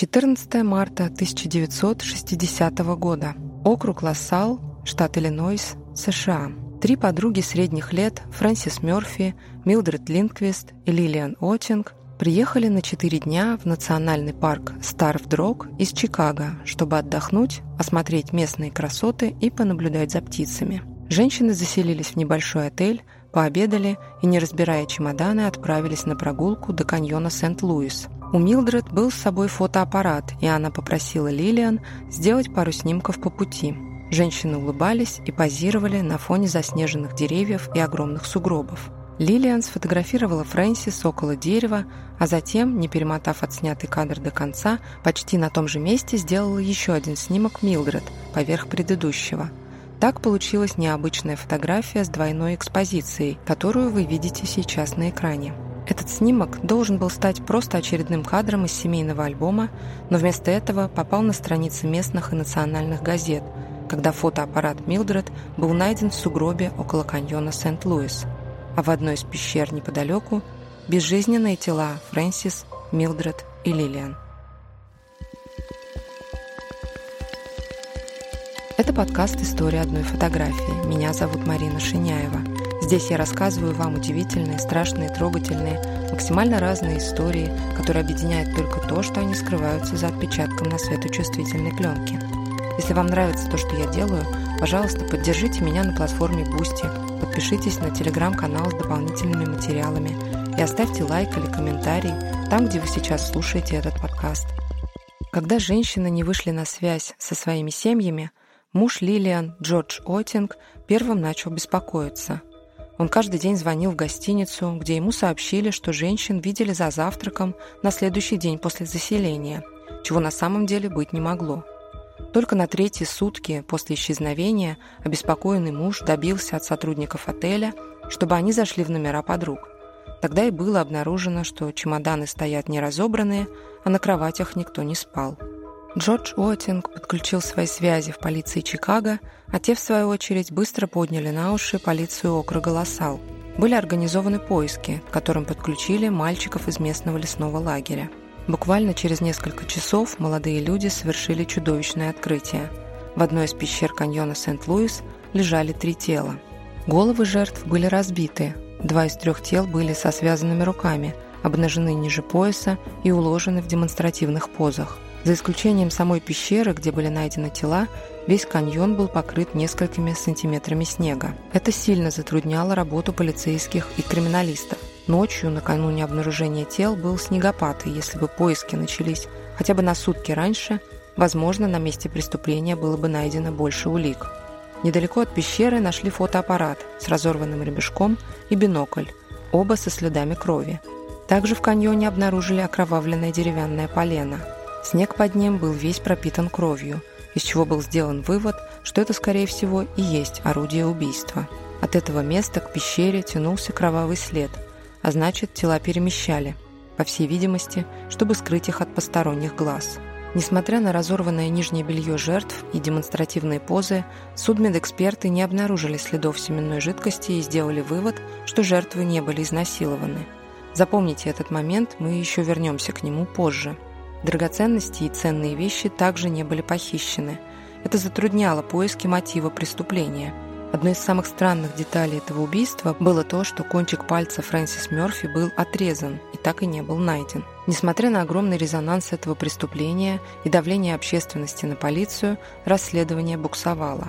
14 марта 1960 года. Округ Лассал, штат Иллинойс, США. Три подруги средних лет, Фрэнсис Мёрфи, Милдред Линквист и Лилиан Отинг, приехали на четыре дня в национальный парк Старф-Дрог из Чикаго, чтобы отдохнуть, осмотреть местные красоты и понаблюдать за птицами. Женщины заселились в небольшой отель, пообедали и, не разбирая чемоданы, отправились на прогулку до каньона Сент-Луис. У Милдред был с собой фотоаппарат, и она попросила Лилиан сделать пару снимков по пути. Женщины улыбались и позировали на фоне заснеженных деревьев и огромных сугробов. Лилиан сфотографировала Фрэнсис около дерева, а затем, не перемотав отснятый кадр до конца, почти на том же месте сделала еще один снимок Милдред поверх предыдущего. Так получилась необычная фотография с двойной экспозицией, которую вы видите сейчас на экране. Этот снимок должен был стать просто очередным кадром из семейного альбома, но вместо этого попал на страницы местных и национальных газет, когда фотоаппарат Милдред был найден в сугробе около каньона Сент-Луис – а в одной из пещер неподалеку безжизненные тела Фрэнсис, Милдред и Лилиан. Это подкаст «История одной фотографии». Меня зовут Марина Шиняева. Здесь я рассказываю вам удивительные, страшные, трогательные, максимально разные истории, которые объединяют только то, что они скрываются за отпечатком на светочувствительной пленке. Если вам нравится то, что я делаю, пожалуйста, поддержите меня на платформе Boosty подпишитесь на телеграм-канал с дополнительными материалами и оставьте лайк или комментарий там, где вы сейчас слушаете этот подкаст. Когда женщины не вышли на связь со своими семьями, муж Лилиан, Джордж Отинг, первым начал беспокоиться. Он каждый день звонил в гостиницу, где ему сообщили, что женщин видели за завтраком на следующий день после заселения, чего на самом деле быть не могло. Только на третьи сутки после исчезновения обеспокоенный муж добился от сотрудников отеля, чтобы они зашли в номера подруг. Тогда и было обнаружено, что чемоданы стоят неразобранные, а на кроватях никто не спал. Джордж Уоттинг подключил свои связи в полиции Чикаго, а те, в свою очередь, быстро подняли на уши полицию округа Лассал. Были организованы поиски, к которым подключили мальчиков из местного лесного лагеря. Буквально через несколько часов молодые люди совершили чудовищное открытие. В одной из пещер каньона Сент-Луис лежали три тела. Головы жертв были разбиты. Два из трех тел были со связанными руками, обнажены ниже пояса и уложены в демонстративных позах. За исключением самой пещеры, где были найдены тела, весь каньон был покрыт несколькими сантиметрами снега. Это сильно затрудняло работу полицейских и криминалистов. Ночью, накануне обнаружения тел, был снегопад, и если бы поиски начались хотя бы на сутки раньше, возможно, на месте преступления было бы найдено больше улик. Недалеко от пещеры нашли фотоаппарат с разорванным ребешком и бинокль, оба со следами крови. Также в каньоне обнаружили окровавленное деревянное полено. Снег под ним был весь пропитан кровью, из чего был сделан вывод, что это, скорее всего, и есть орудие убийства. От этого места к пещере тянулся кровавый след – а значит, тела перемещали, по всей видимости, чтобы скрыть их от посторонних глаз. Несмотря на разорванное нижнее белье жертв и демонстративные позы, судмедэксперты не обнаружили следов семенной жидкости и сделали вывод, что жертвы не были изнасилованы. Запомните этот момент, мы еще вернемся к нему позже. Драгоценности и ценные вещи также не были похищены. Это затрудняло поиски мотива преступления – Одной из самых странных деталей этого убийства было то, что кончик пальца Фрэнсис Мёрфи был отрезан и так и не был найден. Несмотря на огромный резонанс этого преступления и давление общественности на полицию, расследование буксовало.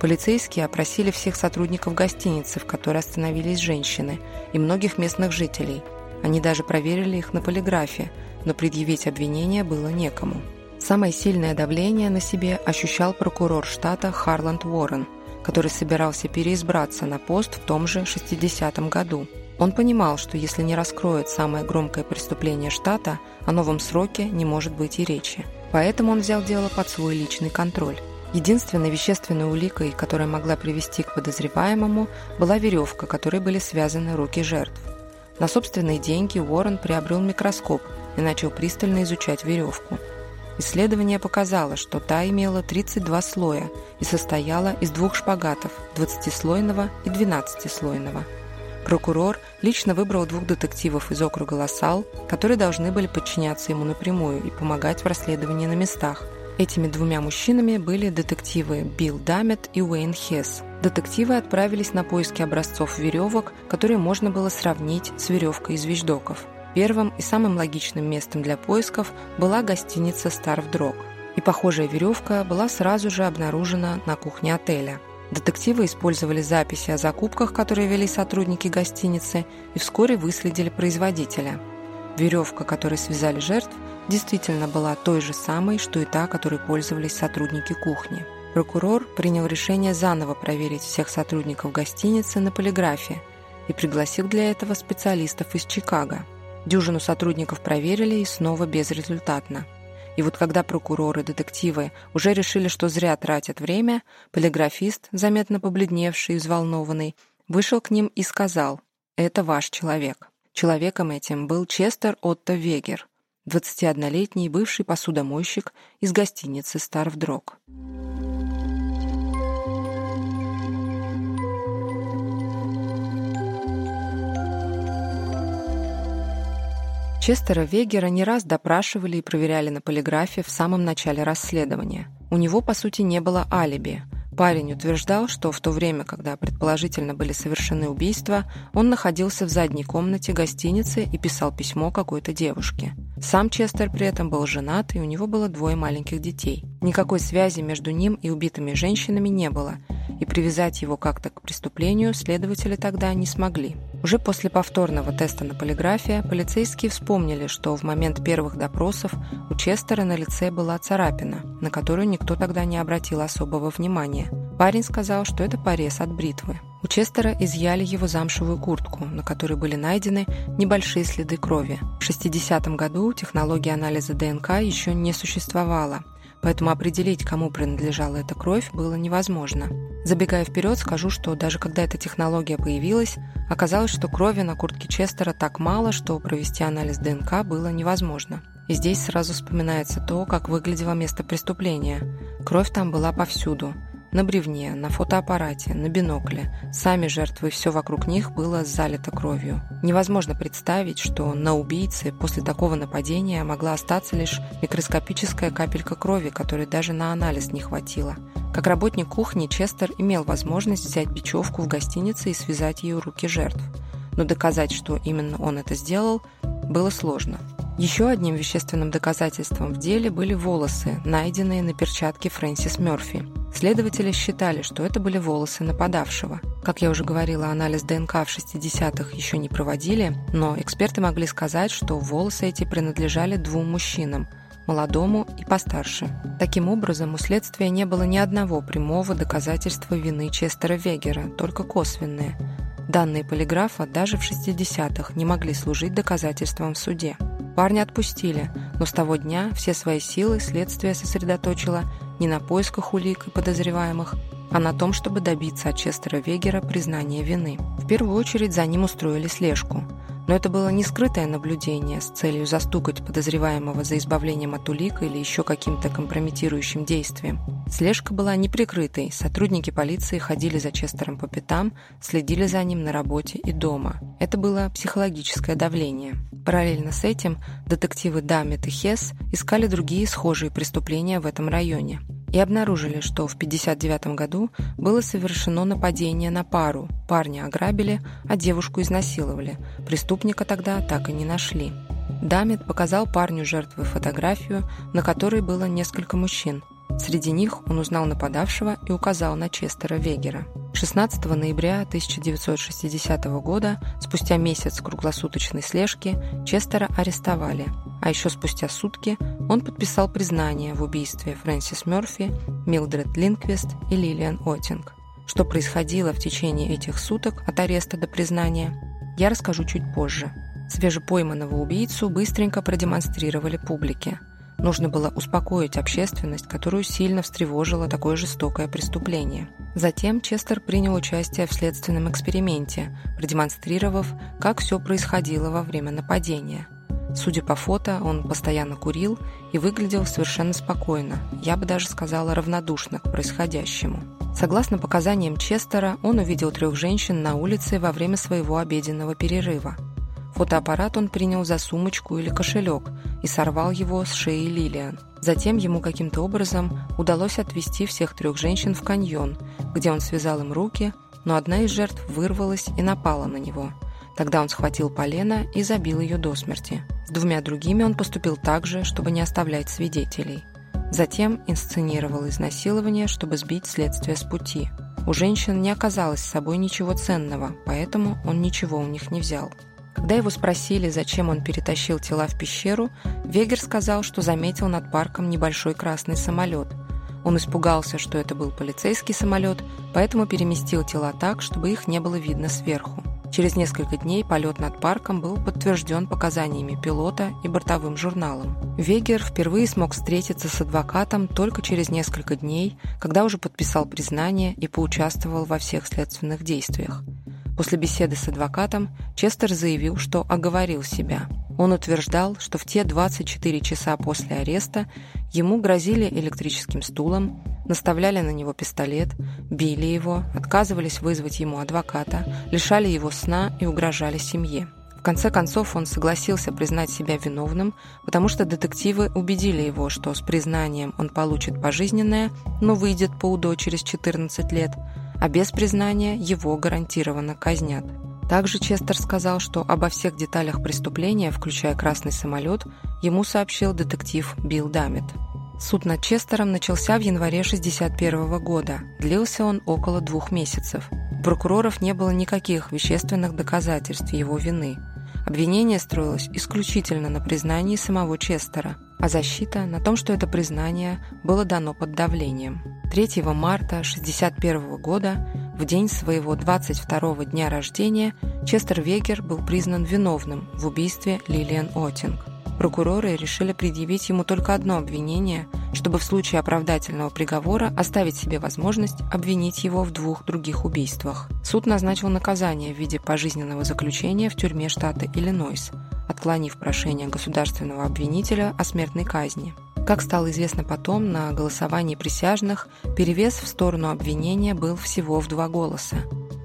Полицейские опросили всех сотрудников гостиницы, в которой остановились женщины, и многих местных жителей. Они даже проверили их на полиграфе, но предъявить обвинение было некому. Самое сильное давление на себе ощущал прокурор штата Харланд Уоррен – который собирался переизбраться на пост в том же 60-м году. Он понимал, что если не раскроет самое громкое преступление штата, о новом сроке не может быть и речи. Поэтому он взял дело под свой личный контроль. Единственной вещественной уликой, которая могла привести к подозреваемому, была веревка, которой были связаны руки жертв. На собственные деньги Уоррен приобрел микроскоп и начал пристально изучать веревку – Исследование показало, что та имела 32 слоя и состояла из двух шпагатов – 20-слойного и 12-слойного. Прокурор лично выбрал двух детективов из округа Лассал, которые должны были подчиняться ему напрямую и помогать в расследовании на местах. Этими двумя мужчинами были детективы Билл Дамет и Уэйн Хесс. Детективы отправились на поиски образцов веревок, которые можно было сравнить с веревкой из вещдоков. Первым и самым логичным местом для поисков была гостиница «Старв Дрог». И похожая веревка была сразу же обнаружена на кухне отеля – Детективы использовали записи о закупках, которые вели сотрудники гостиницы, и вскоре выследили производителя. Веревка, которой связали жертв, действительно была той же самой, что и та, которой пользовались сотрудники кухни. Прокурор принял решение заново проверить всех сотрудников гостиницы на полиграфе и пригласил для этого специалистов из Чикаго. Дюжину сотрудников проверили и снова безрезультатно – и вот когда прокуроры, детективы уже решили, что зря тратят время, полиграфист, заметно побледневший и взволнованный, вышел к ним и сказал «Это ваш человек». Человеком этим был Честер Отто Вегер, 21-летний бывший посудомойщик из гостиницы «Старвдрог». Честера Вегера не раз допрашивали и проверяли на полиграфе в самом начале расследования. У него, по сути, не было алиби. Парень утверждал, что в то время, когда предположительно были совершены убийства, он находился в задней комнате гостиницы и писал письмо какой-то девушке. Сам Честер при этом был женат, и у него было двое маленьких детей. Никакой связи между ним и убитыми женщинами не было, и привязать его как-то к преступлению следователи тогда не смогли. Уже после повторного теста на полиграфе полицейские вспомнили, что в момент первых допросов у Честера на лице была царапина, на которую никто тогда не обратил особого внимания. Парень сказал, что это порез от бритвы. У Честера изъяли его замшевую куртку, на которой были найдены небольшие следы крови. В 60 году технология анализа ДНК еще не существовала, поэтому определить, кому принадлежала эта кровь, было невозможно. Забегая вперед, скажу, что даже когда эта технология появилась, оказалось, что крови на куртке Честера так мало, что провести анализ ДНК было невозможно. И здесь сразу вспоминается то, как выглядело место преступления. Кровь там была повсюду – на бревне, на фотоаппарате, на бинокле. Сами жертвы все вокруг них было залито кровью. Невозможно представить, что на убийце после такого нападения могла остаться лишь микроскопическая капелька крови, которой даже на анализ не хватило. Как работник кухни Честер имел возможность взять бечевку в гостинице и связать ее руки жертв. Но доказать, что именно он это сделал, было сложно. Еще одним вещественным доказательством в деле были волосы, найденные на перчатке Фрэнсис Мёрфи. Следователи считали, что это были волосы нападавшего. Как я уже говорила, анализ ДНК в 60-х еще не проводили, но эксперты могли сказать, что волосы эти принадлежали двум мужчинам – молодому и постарше. Таким образом, у следствия не было ни одного прямого доказательства вины Честера Вегера, только косвенные. Данные полиграфа даже в 60-х не могли служить доказательством в суде. Парня отпустили, но с того дня все свои силы следствие сосредоточило не на поисках улик и подозреваемых, а на том, чтобы добиться от Честера Вегера признания вины. В первую очередь за ним устроили слежку – но это было не скрытое наблюдение с целью застукать подозреваемого за избавлением от улик или еще каким-то компрометирующим действием. Слежка была неприкрытой, сотрудники полиции ходили за Честером по пятам, следили за ним на работе и дома. Это было психологическое давление. Параллельно с этим детективы Дамет и Хесс искали другие схожие преступления в этом районе – и обнаружили, что в 1959 году было совершено нападение на пару. Парня ограбили, а девушку изнасиловали. Преступника тогда так и не нашли. Дамит показал парню жертвы фотографию, на которой было несколько мужчин. Среди них он узнал нападавшего и указал на Честера Вегера. 16 ноября 1960 года, спустя месяц круглосуточной слежки, Честера арестовали, а еще спустя сутки он подписал признание в убийстве Фрэнсис Мёрфи, Милдред Линквест и Лилиан Отинг. Что происходило в течение этих суток от ареста до признания, я расскажу чуть позже. Свежепойманного убийцу быстренько продемонстрировали публике – Нужно было успокоить общественность, которую сильно встревожило такое жестокое преступление. Затем Честер принял участие в следственном эксперименте, продемонстрировав, как все происходило во время нападения. Судя по фото, он постоянно курил и выглядел совершенно спокойно, я бы даже сказала равнодушно к происходящему. Согласно показаниям Честера, он увидел трех женщин на улице во время своего обеденного перерыва. Фотоаппарат он принял за сумочку или кошелек и сорвал его с шеи Лилиан. Затем ему каким-то образом удалось отвезти всех трех женщин в каньон, где он связал им руки, но одна из жертв вырвалась и напала на него. Тогда он схватил полено и забил ее до смерти. С двумя другими он поступил так же, чтобы не оставлять свидетелей. Затем инсценировал изнасилование, чтобы сбить следствие с пути. У женщин не оказалось с собой ничего ценного, поэтому он ничего у них не взял. Когда его спросили, зачем он перетащил тела в пещеру, Вегер сказал, что заметил над парком небольшой красный самолет. Он испугался, что это был полицейский самолет, поэтому переместил тела так, чтобы их не было видно сверху. Через несколько дней полет над парком был подтвержден показаниями пилота и бортовым журналом. Вегер впервые смог встретиться с адвокатом только через несколько дней, когда уже подписал признание и поучаствовал во всех следственных действиях. После беседы с адвокатом Честер заявил, что оговорил себя. Он утверждал, что в те 24 часа после ареста ему грозили электрическим стулом, наставляли на него пистолет, били его, отказывались вызвать ему адвоката, лишали его сна и угрожали семье. В конце концов он согласился признать себя виновным, потому что детективы убедили его, что с признанием он получит пожизненное, но выйдет по УДО через 14 лет – а без признания его гарантированно казнят. Также Честер сказал, что обо всех деталях преступления, включая красный самолет, ему сообщил детектив Билл Дамит. Суд над Честером начался в январе 1961 года. Длился он около двух месяцев. Прокуроров не было никаких вещественных доказательств его вины. Обвинение строилось исключительно на признании самого Честера, а защита на том, что это признание было дано под давлением. 3 марта 1961 года, в день своего 22 дня рождения, Честер Вегер был признан виновным в убийстве Лилиан Отинг. Прокуроры решили предъявить ему только одно обвинение, чтобы в случае оправдательного приговора оставить себе возможность обвинить его в двух других убийствах. Суд назначил наказание в виде пожизненного заключения в тюрьме штата Иллинойс, отклонив прошение государственного обвинителя о смертной казни. Как стало известно потом, на голосовании присяжных перевес в сторону обвинения был всего в два голоса.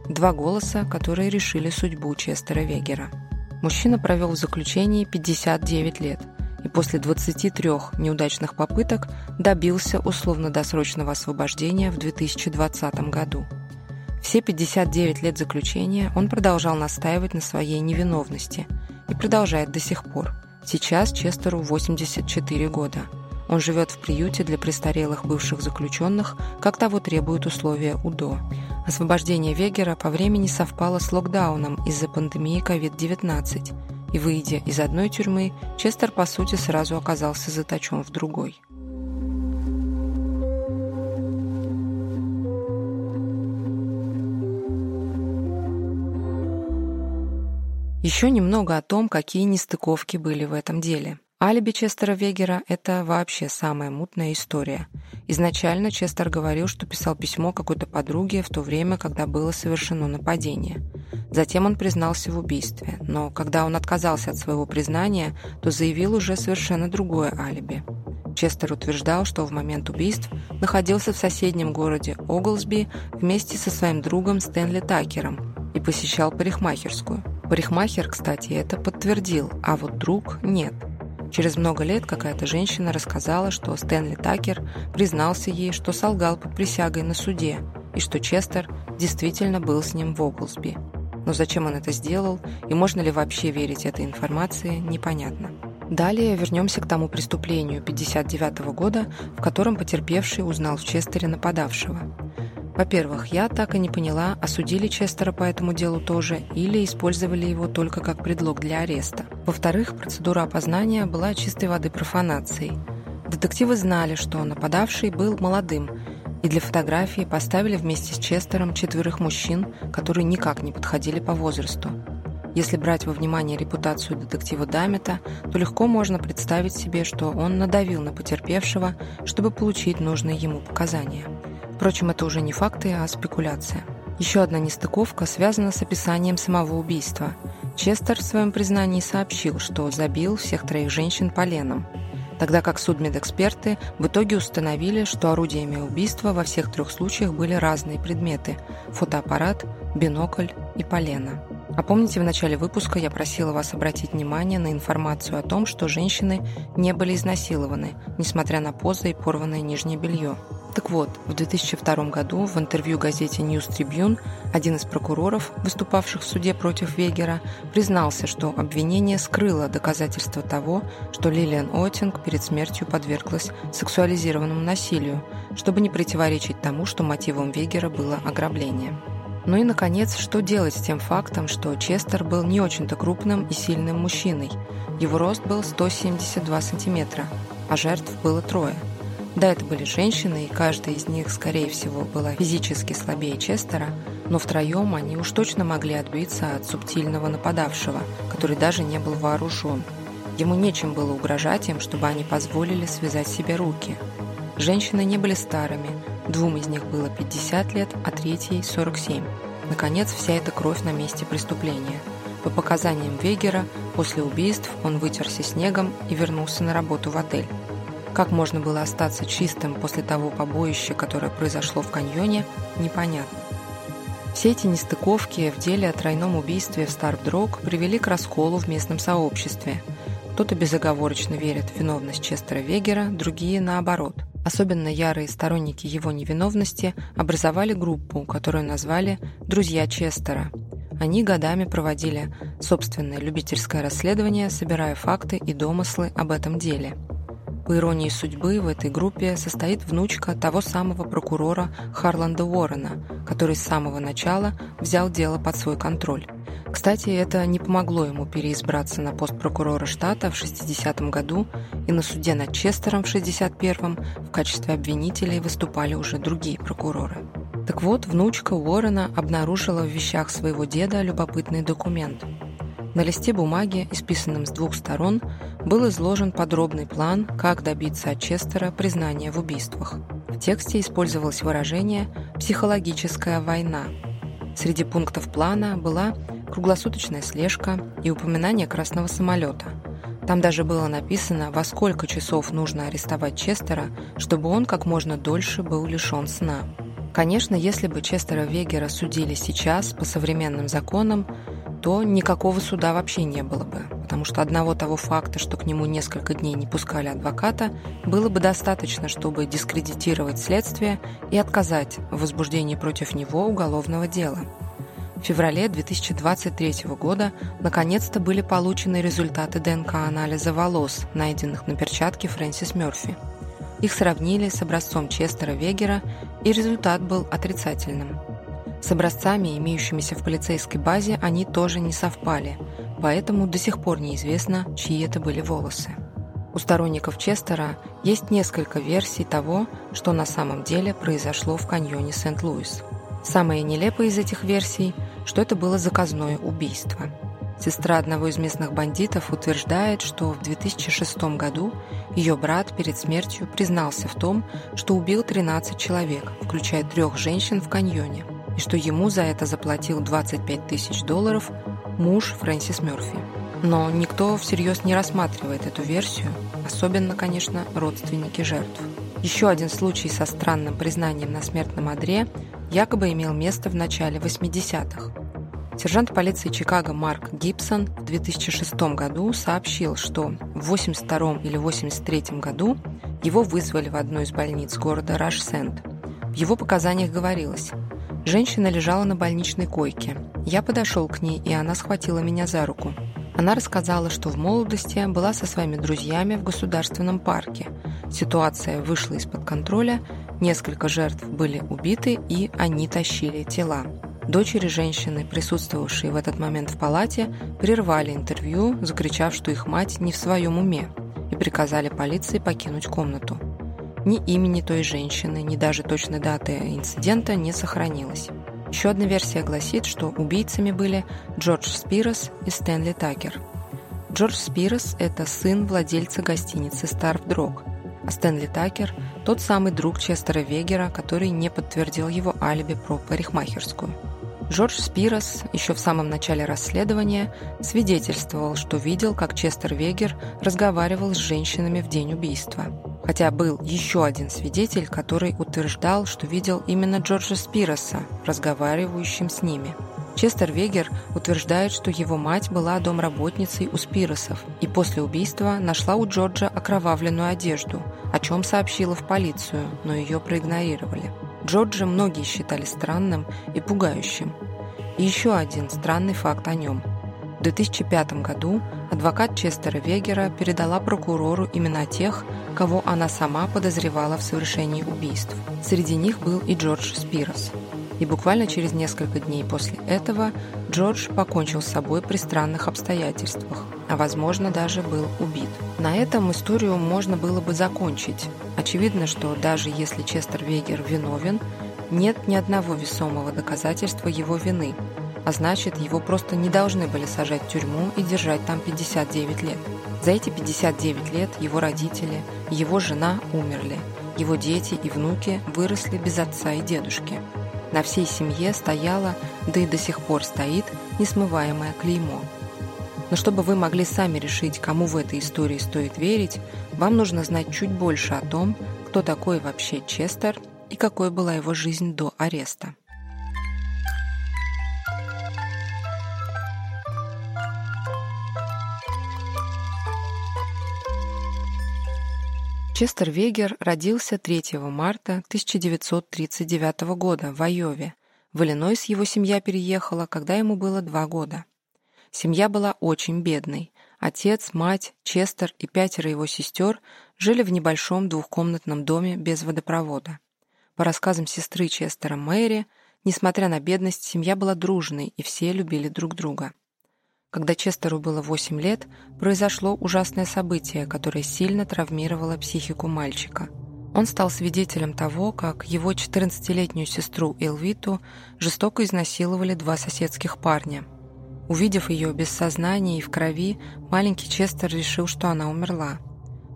Два голоса, которые решили судьбу Честера Вегера. Мужчина провел в заключении 59 лет и после 23 неудачных попыток добился условно-досрочного освобождения в 2020 году. Все 59 лет заключения он продолжал настаивать на своей невиновности и продолжает до сих пор. Сейчас Честеру 84 года – он живет в приюте для престарелых бывших заключенных, как того требуют условия УДО. Освобождение Вегера по времени совпало с локдауном из-за пандемии COVID-19, и, выйдя из одной тюрьмы, Честер, по сути, сразу оказался заточен в другой. Еще немного о том, какие нестыковки были в этом деле. Алиби Честера Вегера — это вообще самая мутная история. Изначально Честер говорил, что писал письмо какой-то подруге в то время, когда было совершено нападение. Затем он признался в убийстве, но когда он отказался от своего признания, то заявил уже совершенно другое алиби. Честер утверждал, что в момент убийств находился в соседнем городе Оглсби вместе со своим другом Стэнли Такером и посещал парикмахерскую. Парикмахер, кстати, это подтвердил, а вот друг – нет – Через много лет какая-то женщина рассказала, что Стэнли Такер признался ей, что солгал под присягой на суде, и что Честер действительно был с ним в Оглсби. Но зачем он это сделал, и можно ли вообще верить этой информации, непонятно. Далее вернемся к тому преступлению 59 года, в котором потерпевший узнал в Честере нападавшего. Во-первых, я так и не поняла, осудили Честера по этому делу тоже или использовали его только как предлог для ареста. Во-вторых, процедура опознания была чистой воды профанацией. Детективы знали, что нападавший был молодым, и для фотографии поставили вместе с Честером четверых мужчин, которые никак не подходили по возрасту. Если брать во внимание репутацию детектива Дамета, то легко можно представить себе, что он надавил на потерпевшего, чтобы получить нужные ему показания. Впрочем, это уже не факты, а спекуляция. Еще одна нестыковка связана с описанием самого убийства. Честер в своем признании сообщил, что забил всех троих женщин поленом, тогда как судмедэксперты в итоге установили, что орудиями убийства во всех трех случаях были разные предметы – фотоаппарат, бинокль и полено. А помните, в начале выпуска я просила вас обратить внимание на информацию о том, что женщины не были изнасилованы, несмотря на позы и порванное нижнее белье. Так вот, в 2002 году в интервью газете News Tribune один из прокуроров, выступавших в суде против Вегера, признался, что обвинение скрыло доказательства того, что Лилиан Оттинг перед смертью подверглась сексуализированному насилию, чтобы не противоречить тому, что мотивом Вегера было ограбление. Ну и, наконец, что делать с тем фактом, что Честер был не очень-то крупным и сильным мужчиной. Его рост был 172 сантиметра, а жертв было трое. Да, это были женщины, и каждая из них, скорее всего, была физически слабее Честера, но втроем они уж точно могли отбиться от субтильного нападавшего, который даже не был вооружен. Ему нечем было угрожать им, чтобы они позволили связать себе руки. Женщины не были старыми, Двум из них было 50 лет, а третьей – 47. Наконец, вся эта кровь на месте преступления. По показаниям Вегера, после убийств он вытерся снегом и вернулся на работу в отель. Как можно было остаться чистым после того побоища, которое произошло в каньоне, непонятно. Все эти нестыковки в деле о тройном убийстве в Старбдрог привели к расколу в местном сообществе. Кто-то безоговорочно верит в виновность Честера Вегера, другие – наоборот – Особенно ярые сторонники его невиновности образовали группу, которую назвали «Друзья Честера». Они годами проводили собственное любительское расследование, собирая факты и домыслы об этом деле. По иронии судьбы, в этой группе состоит внучка того самого прокурора Харланда Уоррена, который с самого начала взял дело под свой контроль. Кстати, это не помогло ему переизбраться на пост прокурора штата в 60-м году, и на суде над Честером в 61-м в качестве обвинителей выступали уже другие прокуроры. Так вот, внучка Уоррена обнаружила в вещах своего деда любопытный документ. На листе бумаги, исписанном с двух сторон, был изложен подробный план, как добиться от Честера признания в убийствах. В тексте использовалось выражение «психологическая война». Среди пунктов плана была круглосуточная слежка и упоминание красного самолета. Там даже было написано, во сколько часов нужно арестовать Честера, чтобы он как можно дольше был лишен сна. Конечно, если бы Честера Вегера судили сейчас по современным законам, то никакого суда вообще не было бы, потому что одного того факта, что к нему несколько дней не пускали адвоката, было бы достаточно, чтобы дискредитировать следствие и отказать в возбуждении против него уголовного дела. В феврале 2023 года наконец-то были получены результаты ДНК-анализа волос, найденных на перчатке Фрэнсис Мёрфи. Их сравнили с образцом Честера Вегера, и результат был отрицательным. С образцами, имеющимися в полицейской базе, они тоже не совпали, поэтому до сих пор неизвестно, чьи это были волосы. У сторонников Честера есть несколько версий того, что на самом деле произошло в каньоне Сент-Луис. Самая нелепая из этих версий – что это было заказное убийство. Сестра одного из местных бандитов утверждает, что в 2006 году ее брат перед смертью признался в том, что убил 13 человек, включая трех женщин в каньоне, и что ему за это заплатил 25 тысяч долларов муж Фрэнсис Мёрфи. Но никто всерьез не рассматривает эту версию, особенно, конечно, родственники жертв. Еще один случай со странным признанием на смертном одре якобы имел место в начале 80-х. Сержант полиции Чикаго Марк Гибсон в 2006 году сообщил, что в 82 или 83 году его вызвали в одну из больниц города Рашсенд. В его показаниях говорилось «Женщина лежала на больничной койке. Я подошел к ней, и она схватила меня за руку. Она рассказала, что в молодости была со своими друзьями в государственном парке. Ситуация вышла из-под контроля, Несколько жертв были убиты, и они тащили тела. Дочери женщины, присутствовавшие в этот момент в палате, прервали интервью, закричав, что их мать не в своем уме, и приказали полиции покинуть комнату. Ни имени той женщины, ни даже точной даты инцидента не сохранилось. Еще одна версия гласит, что убийцами были Джордж Спирос и Стэнли Такер. Джордж Спирос – это сын владельца гостиницы «Старф Дрог», а Стэнли Такер – тот самый друг Честера Вегера, который не подтвердил его алиби про парикмахерскую. Джордж Спирос еще в самом начале расследования свидетельствовал, что видел, как Честер Вегер разговаривал с женщинами в день убийства. Хотя был еще один свидетель, который утверждал, что видел именно Джорджа Спироса, разговаривающим с ними. Честер Вегер утверждает, что его мать была домработницей у Спиросов и после убийства нашла у Джорджа окровавленную одежду, о чем сообщила в полицию, но ее проигнорировали. Джорджа многие считали странным и пугающим. И еще один странный факт о нем. В 2005 году адвокат Честера Вегера передала прокурору имена тех, кого она сама подозревала в совершении убийств. Среди них был и Джордж Спирос. И буквально через несколько дней после этого Джордж покончил с собой при странных обстоятельствах, а возможно даже был убит. На этом историю можно было бы закончить. Очевидно, что даже если Честер Вегер виновен, нет ни одного весомого доказательства его вины, а значит, его просто не должны были сажать в тюрьму и держать там 59 лет. За эти 59 лет его родители, его жена умерли, его дети и внуки выросли без отца и дедушки. На всей семье стояло, да и до сих пор стоит, несмываемое клеймо. Но чтобы вы могли сами решить, кому в этой истории стоит верить, вам нужно знать чуть больше о том, кто такой вообще Честер и какой была его жизнь до ареста. Честер Вегер родился 3 марта 1939 года в Айове. В Иллинойс его семья переехала, когда ему было два года. Семья была очень бедной. Отец, мать, Честер и пятеро его сестер жили в небольшом двухкомнатном доме без водопровода. По рассказам сестры Честера Мэри, несмотря на бедность, семья была дружной, и все любили друг друга. Когда Честеру было 8 лет, произошло ужасное событие, которое сильно травмировало психику мальчика. Он стал свидетелем того, как его 14-летнюю сестру Элвиту жестоко изнасиловали два соседских парня. Увидев ее без сознания и в крови, маленький Честер решил, что она умерла.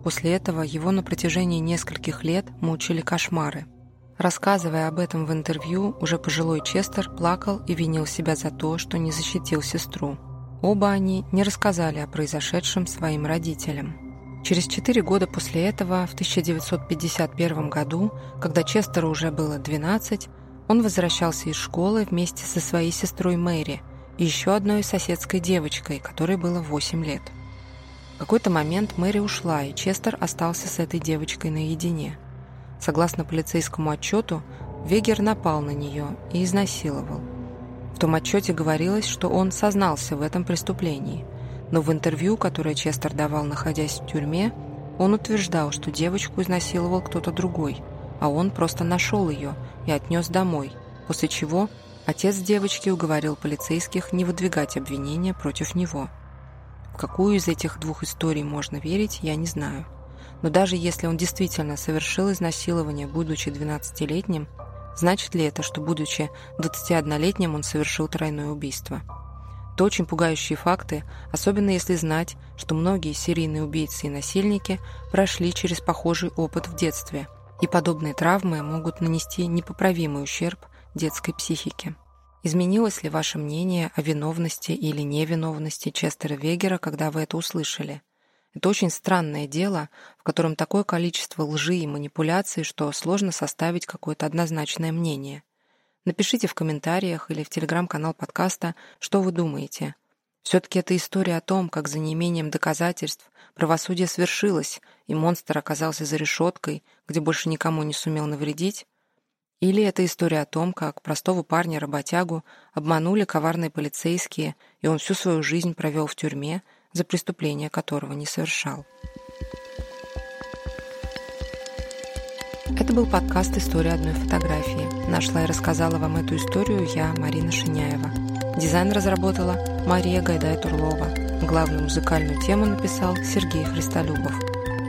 После этого его на протяжении нескольких лет мучили кошмары. Рассказывая об этом в интервью, уже пожилой Честер плакал и винил себя за то, что не защитил сестру. Оба они не рассказали о произошедшем своим родителям. Через четыре года после этого, в 1951 году, когда Честеру уже было 12, он возвращался из школы вместе со своей сестрой Мэри и еще одной соседской девочкой, которой было 8 лет. В какой-то момент Мэри ушла, и Честер остался с этой девочкой наедине. Согласно полицейскому отчету, Вегер напал на нее и изнасиловал – в том отчете говорилось, что он сознался в этом преступлении, но в интервью, которое Честер давал, находясь в тюрьме, он утверждал, что девочку изнасиловал кто-то другой, а он просто нашел ее и отнес домой, после чего отец девочки уговорил полицейских не выдвигать обвинения против него. В какую из этих двух историй можно верить, я не знаю. Но даже если он действительно совершил изнасилование, будучи 12-летним, Значит ли это, что, будучи 21-летним, он совершил тройное убийство? Это очень пугающие факты, особенно если знать, что многие серийные убийцы и насильники прошли через похожий опыт в детстве, и подобные травмы могут нанести непоправимый ущерб детской психике. Изменилось ли ваше мнение о виновности или невиновности Честера Вегера, когда вы это услышали? Это очень странное дело, в котором такое количество лжи и манипуляций, что сложно составить какое-то однозначное мнение. Напишите в комментариях или в телеграм-канал подкаста, что вы думаете. Все-таки это история о том, как за неимением доказательств правосудие свершилось, и монстр оказался за решеткой, где больше никому не сумел навредить, или это история о том, как простого парня-работягу обманули коварные полицейские, и он всю свою жизнь провел в тюрьме, за преступление которого не совершал. Это был подкаст «История одной фотографии». Нашла и рассказала вам эту историю я, Марина Шиняева. Дизайн разработала Мария Гайдай-Турлова. Главную музыкальную тему написал Сергей Христолюбов.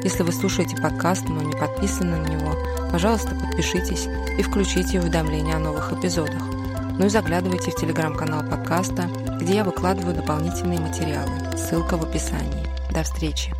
Если вы слушаете подкаст, но не подписаны на него, пожалуйста, подпишитесь и включите уведомления о новых эпизодах. Ну и заглядывайте в телеграм-канал подкаста, где я выкладываю дополнительные материалы. Ссылка в описании. До встречи!